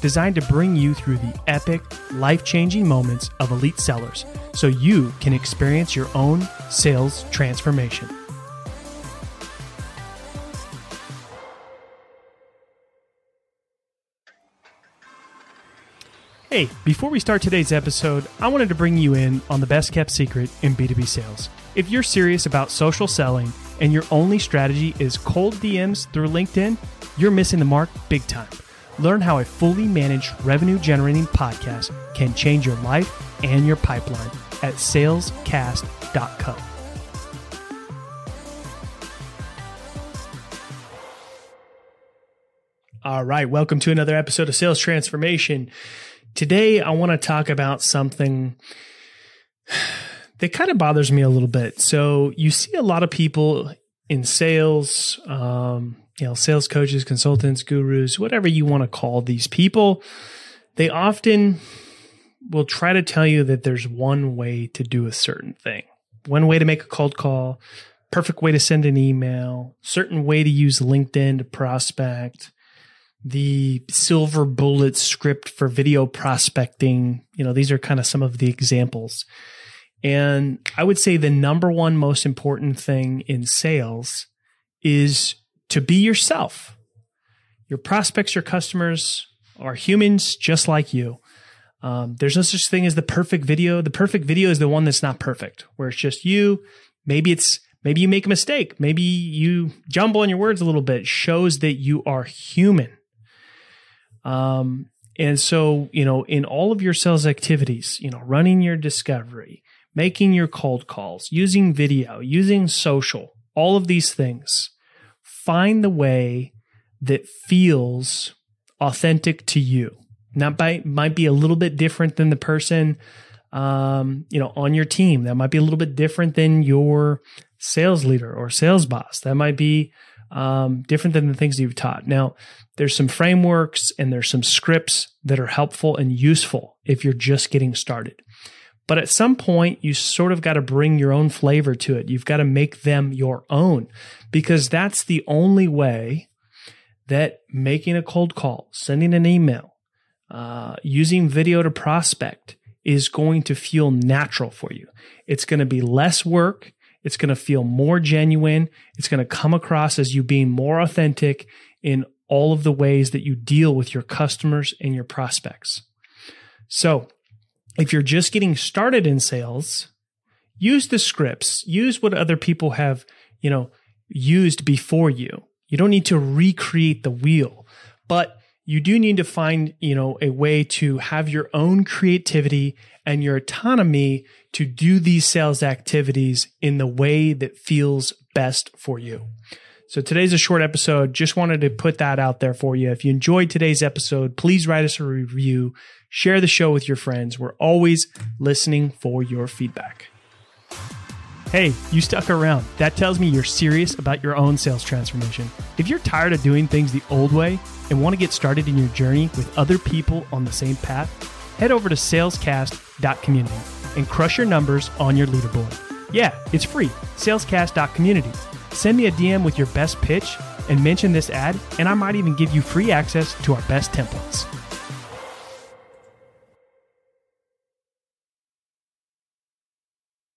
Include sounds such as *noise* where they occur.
designed to bring you through the epic, life changing moments of elite sellers so you can experience your own sales transformation. Hey, before we start today's episode, I wanted to bring you in on the best kept secret in B2B sales. If you're serious about social selling and your only strategy is cold DMs through LinkedIn, you're missing the mark big time. Learn how a fully managed revenue generating podcast can change your life and your pipeline at salescast.co. All right, welcome to another episode of Sales Transformation. Today, I want to talk about something *sighs* that kind of bothers me a little bit. So, you see a lot of people in sales, um, you know, sales coaches, consultants, gurus, whatever you want to call these people, they often will try to tell you that there's one way to do a certain thing, one way to make a cold call, perfect way to send an email, certain way to use LinkedIn to prospect, the silver bullet script for video prospecting. You know, these are kind of some of the examples. And I would say the number one most important thing in sales is to be yourself. Your prospects, your customers are humans just like you. Um, there's no such thing as the perfect video. The perfect video is the one that's not perfect, where it's just you. Maybe it's maybe you make a mistake. Maybe you jumble on your words a little bit. Shows that you are human. Um, and so, you know, in all of your sales activities, you know, running your discovery, making your cold calls, using video, using social, all of these things, find the way that feels authentic to you. That might, might be a little bit different than the person, um, you know, on your team. That might be a little bit different than your sales leader or sales boss. That might be um, different than the things you've taught. Now, there's some frameworks and there's some scripts that are helpful and useful if you're just getting started. But at some point, you sort of got to bring your own flavor to it. You've got to make them your own because that's the only way that making a cold call, sending an email, uh, using video to prospect is going to feel natural for you. It's going to be less work. It's going to feel more genuine. It's going to come across as you being more authentic in all of the ways that you deal with your customers and your prospects. So if you're just getting started in sales, use the scripts, use what other people have, you know, used before you. You don't need to recreate the wheel, but you do need to find, you know, a way to have your own creativity and your autonomy to do these sales activities in the way that feels best for you. So today's a short episode. Just wanted to put that out there for you. If you enjoyed today's episode, please write us a review, share the show with your friends. We're always listening for your feedback. Hey, you stuck around. That tells me you're serious about your own sales transformation. If you're tired of doing things the old way and want to get started in your journey with other people on the same path, head over to salescast.community and crush your numbers on your leaderboard. Yeah, it's free. Salescast.community. Send me a DM with your best pitch and mention this ad, and I might even give you free access to our best templates.